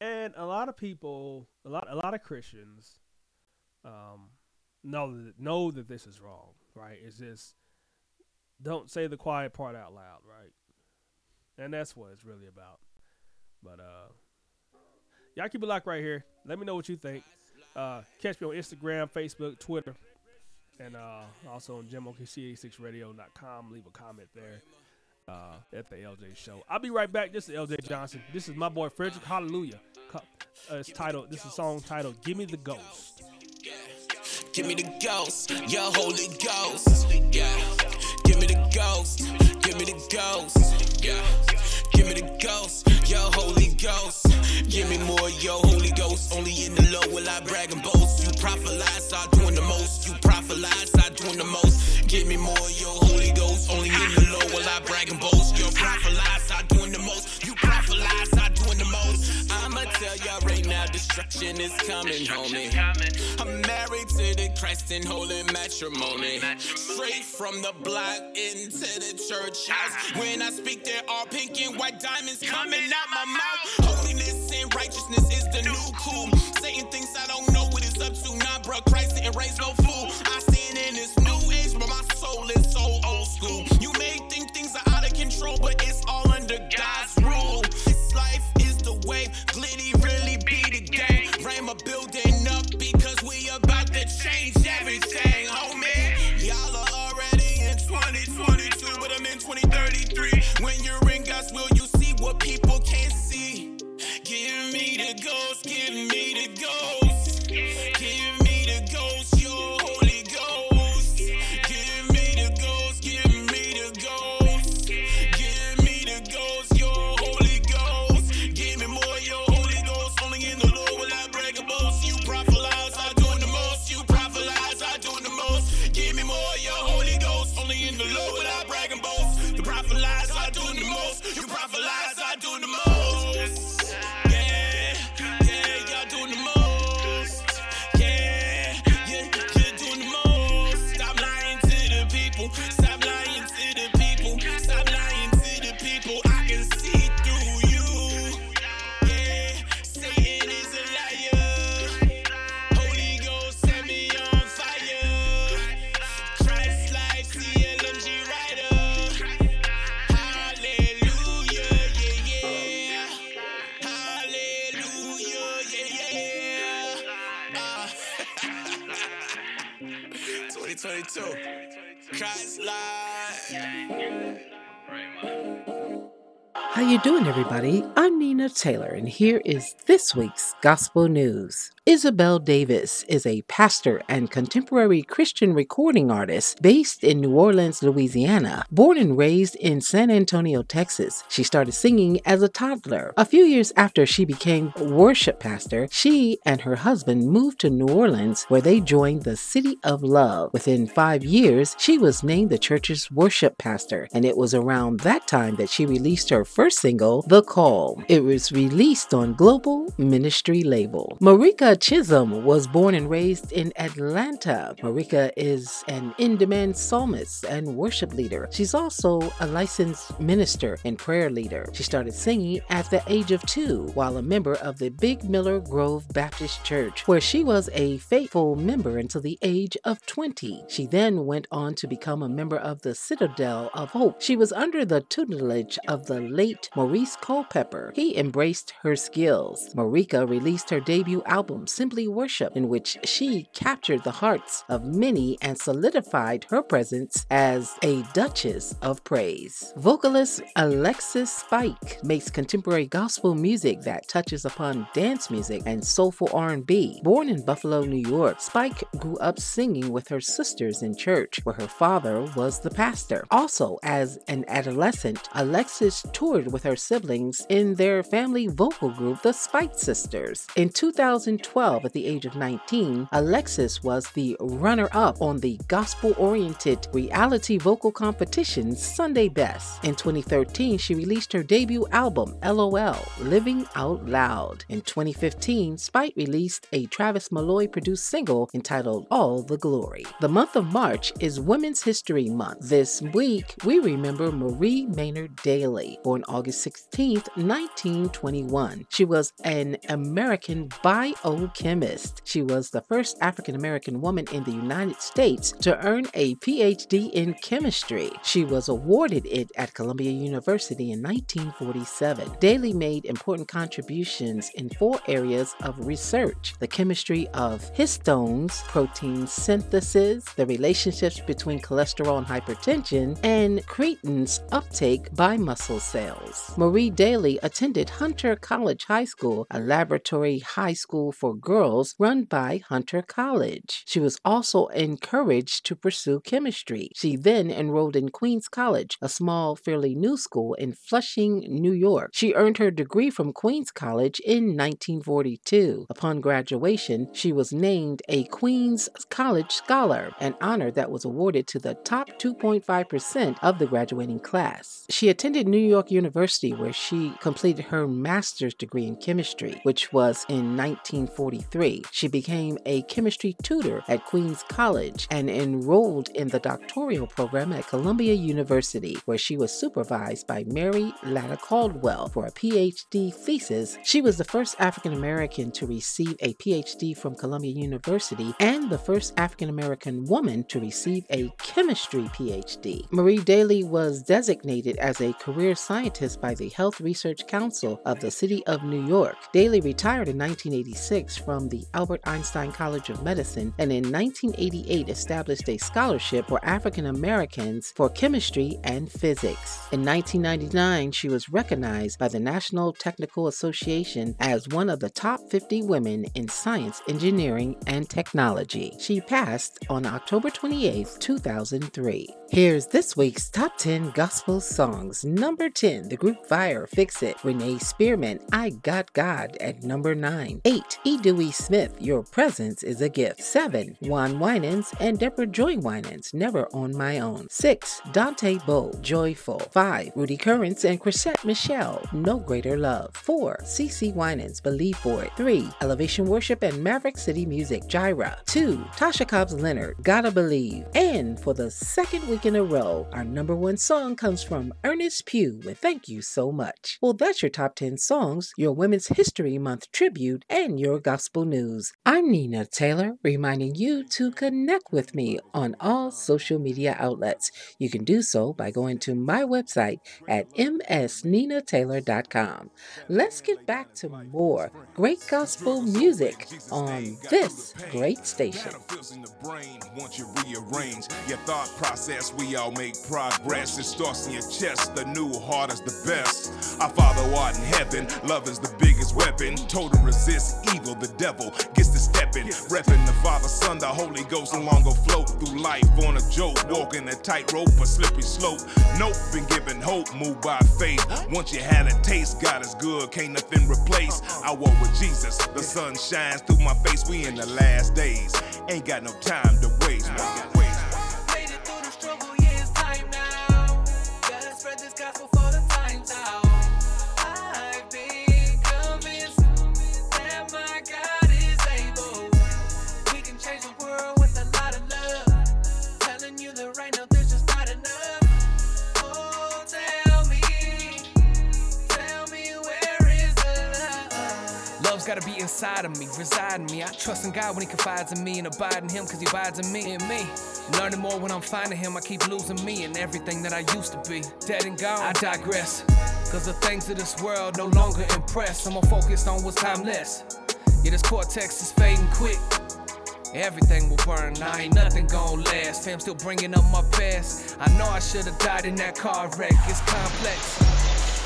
A: And a lot of people, a lot a lot of Christians, um, know that know that this is wrong. Right? It's just don't say the quiet part out loud. Right? And that's what it's really about. But uh, y'all keep it locked right here. Let me know what you think. Uh, catch me on Instagram, Facebook, Twitter, and uh, also on JamOKC86Radio.com. Leave a comment there uh, at the LJ Show. I'll be right back. This is LJ Johnson. This is my boy Frederick. Hallelujah. Uh, it's titled. This is a song titled "Give Me the Ghost."
L: Give me the ghost, your Holy Ghost. Yeah. Give me the ghost, give me the ghost. Yeah. Give me the ghost, your Holy Ghost. Give me more, yo, Holy Ghost. Only in the low will I brag and boast. You prophet lies, I doing the most. You prophet lies, I doing the most. Give me more, yo, Holy Ghost. Only in the low will I brag and boast. You prophet lies, I doing the most. You prophet lies, I doing the most. I'ma tell y'all right now, destruction is coming, homie. I'm married to the Christ in holy matrimony. Straight from the block into the church house. When I speak, there are pink and white diamonds coming out my mouth. Holiness and righteousness is the new cool. Satan thinks I don't know what it's up to. Nah, bro, Christ didn't raise no fool. I stand in this new age, but my soul is so old school. You may think things are out of control, but it's all under God's When you're in God's will, you see what people can't see. Give me the ghost, give me the ghost.
M: Taylor and here is this week's gospel news. Isabel Davis is a pastor and contemporary Christian recording artist based in New Orleans, Louisiana. Born and raised in San Antonio, Texas, she started singing as a toddler. A few years after she became worship pastor, she and her husband moved to New Orleans where they joined the City of Love. Within five years, she was named the church's worship pastor, and it was around that time that she released her first single, The Call. It was released on Global Ministry label. Marika Chisholm was born and raised in Atlanta. Marika is an in demand psalmist and worship leader. She's also a licensed minister and prayer leader. She started singing at the age of two while a member of the Big Miller Grove Baptist Church, where she was a faithful member until the age of 20. She then went on to become a member of the Citadel of Hope. She was under the tutelage of the late Maurice Culpepper. He embraced her skills. Marika released her debut album, Simply Worship, in which she captured the hearts of many and solidified her presence as a Duchess of Praise. Vocalist Alexis Spight makes contemporary gospel music that touches upon dance music and soulful R&B. Born in Buffalo, New York, Spight grew up singing with her sisters in church, where her father was the pastor. Also, as an adolescent, Alexis toured with her siblings in their family vocal group, the Spight Sisters. In 2012, at the age of 19, Alexis was the runner up on the gospel oriented reality vocal competition Sunday Best. In 2013, she released her debut album, LOL Living Out Loud. In 2015, Spight released a Travis Malloy produced single entitled All the Glory. The month of March is Women's History Month. This week, we remember Marie Maynard Daly, born August 16, 1921. She was an American biochemist. She was the first African American woman in the United States to earn a PhD in chemistry. She was awarded it at Columbia University in 1947. Daly made important contributions in four areas of research the chemistry of histones, protein synthesis, the relationships between cholesterol and hypertension, and creatine's uptake by muscle cells. Marie Daly attended Hunter College High School, a laboratory high school for girls run by Hunter College. She was also encouraged to pursue chemistry. She then enrolled in Queens College, a small, fairly new school in Flushing, New York. She earned her degree from Queens College in 1942. Upon graduation, she was named a Queens College Scholar, an honor that was awarded to the top 2.5% of the graduating class. She attended New York University, where she completed her master's degree in chemistry, which was in 1943. She became a chemistry tutor at Queens College and enrolled in the doctoral program at Columbia University, where she was supervised by Mary Latta Caldwell for a PhD thesis. She was the first African American to receive a PhD from Columbia University and the first African American woman to receive a chemistry PhD. Marie Daly was designated as a career scientist by the Health Research Council of the City of New York. Daly retired in 1986 from the Albert Einstein College of Medicine and in 1988 established a scholarship for African Americans for chemistry and physics. In 1999, she was recognized by the National Technical Association as one of the top 50 women in science, engineering, and technology. She passed on October 28, 2003. Here's this week's top 10 gospel songs. Number 10, the group Fire, Fix It. Renee Spearman, I Got God at number 9. 8, E. Dewey Smith, Your Presence is a Gift. 7, Juan Winans and Deborah Joy Winans, Never on My Own. 6, Dante Bowe, Joyful. 5, Rudy Currence and Chrisette Michele, No Greater Love. 4, CeCe Winans, Believe For It. 3, Elevation Worship and Maverick City Music, Jireh. 2, Tasha Cobbs Leonard, Gotta Believe. And for the second week in a row, our number one song comes from Ernest Pugh with Thank You So Much. Well, that's your top 10 songs, your Women's History Month tribute, and your gospel news. I'm Nina Taylor, reminding you to connect with me on all social media outlets. You can do so by going to my website at msninataylor.com. Let's get back to more great gospel music on this great station.
N: Your thought process, we all make progress. It starts in your chest. The new heart is the best. Our Father art in heaven, love is the biggest weapon. Total resist evil, the devil gets to stepping. Repping the Father, Son, the Holy Ghost, no longer float through life on a joke. Walking a tightrope, a slippery slope. Nope, been given hope, moved by faith. Once you had a taste, God is good, can't nothing replace. I walk with Jesus, the sun shines through my face. We in the last days, ain't got no time to waste.
O: Gotta
P: be inside of me, reside in me. I trust in God when He confides in me and abide in Him because He abides in me and me. Learning more when I'm finding Him, I keep losing me and everything that I used to be. Dead and gone, I digress. Cause the things of this world no longer impress. I'm more focused on what's timeless. Yeah, this cortex is fading quick. Everything will burn, now ain't nothing gon' last. Fam still bringing up my past. I know I should've died in that car wreck, it's complex.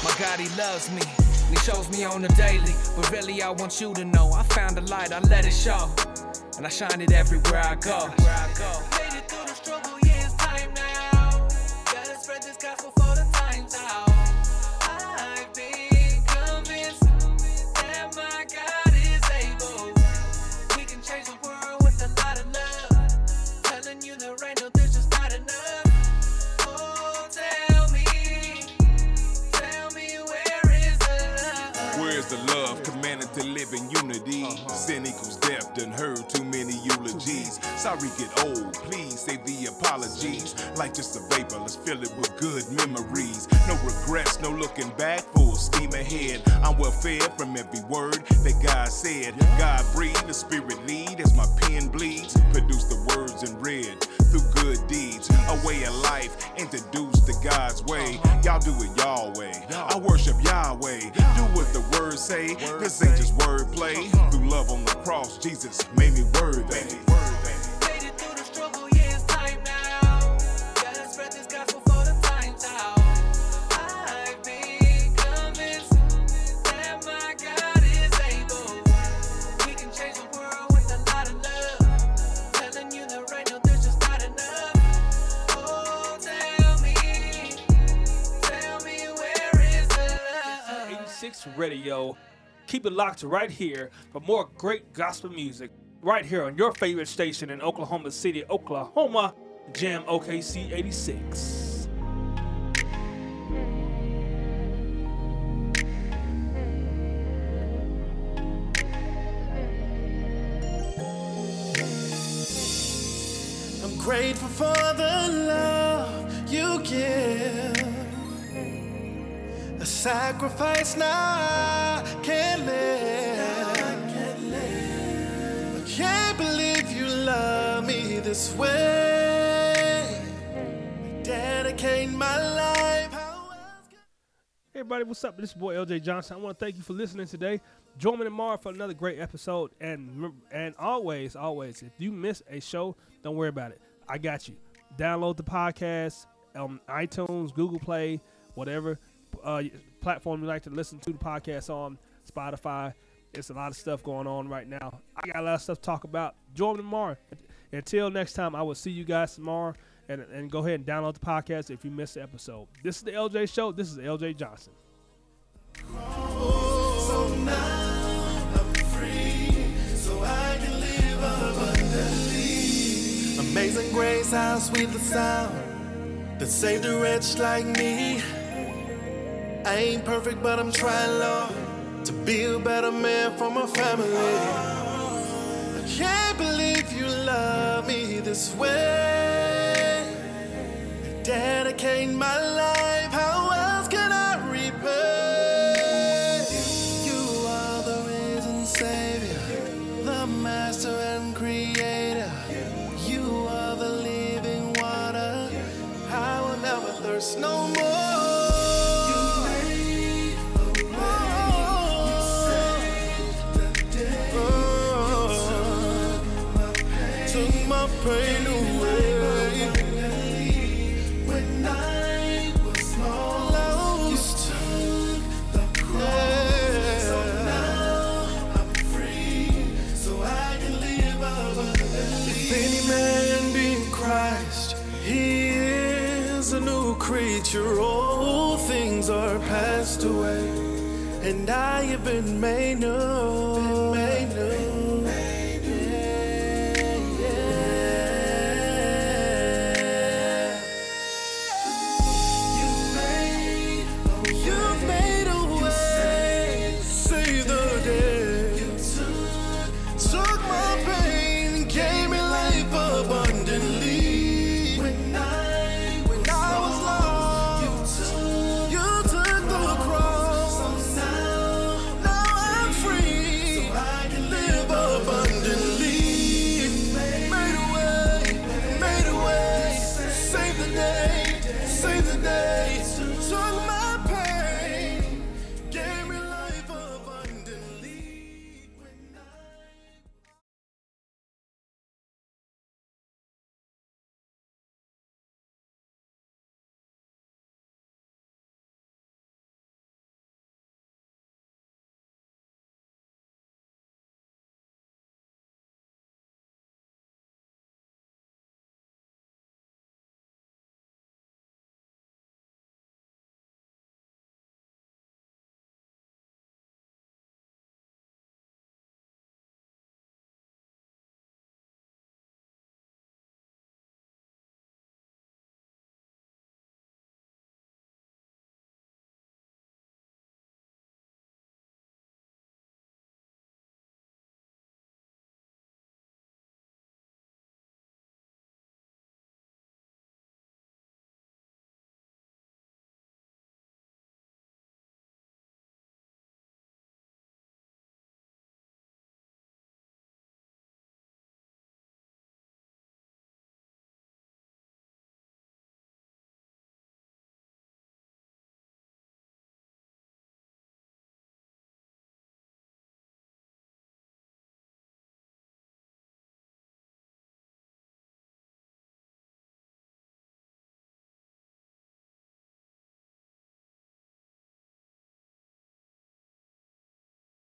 P: My God, He loves me, He shows me on the daily. But really, I want you to know I found the light, I let it show. And I shine it everywhere I go.
O: Made it through
N: Where's the love commanded to live in unity? Uh-huh. Sin equals death, done heard too many eulogies. Sorry, get old, please save the apologies. Like just a vapor, let's fill it with good memories. No regrets, no looking back, full steam ahead. I'm well fed from every word that God said. God breathed, the spirit lead as my pen bleeds. Produce the words in red through good deeds. A way of life introduced to God's way. Y'all do it y'all way. I worship Yahweh. Do what the words say. This ain't just wordplay. Through love on the cross, Jesus made me worthy.
A: 86 Radio. Keep it locked right here for more great gospel music right here on your favorite station in Oklahoma City, Oklahoma, Jam OKC 86.
I: I'm grateful for the love you give. Sacrifice now I can't live. Believe you love me this way. Dedicate my life.
A: Hey everybody, what's up? This is boy LJ Johnson. I want to thank you for listening today. Join me tomorrow for another great episode. And and always, always, if you miss a show, don't worry about it. I got you. Download the podcast, um, iTunes, Google Play, whatever uh, platform you like to listen to the podcast on, Spotify. It's a lot of stuff going on right now. I got a lot of stuff to talk about. Join me tomorrow. Until next time, I will see you guys tomorrow. And, and go ahead and download the podcast if you missed the episode. This is the LJ Show. This is LJ Johnson.
I: Free, so. Amazing grace, how sweet the sound that saved a wretch like me. I ain't perfect, but I'm trying, Lord, to be a better man for my family. I can't believe you love me this way. Dedicate my life, Been made new.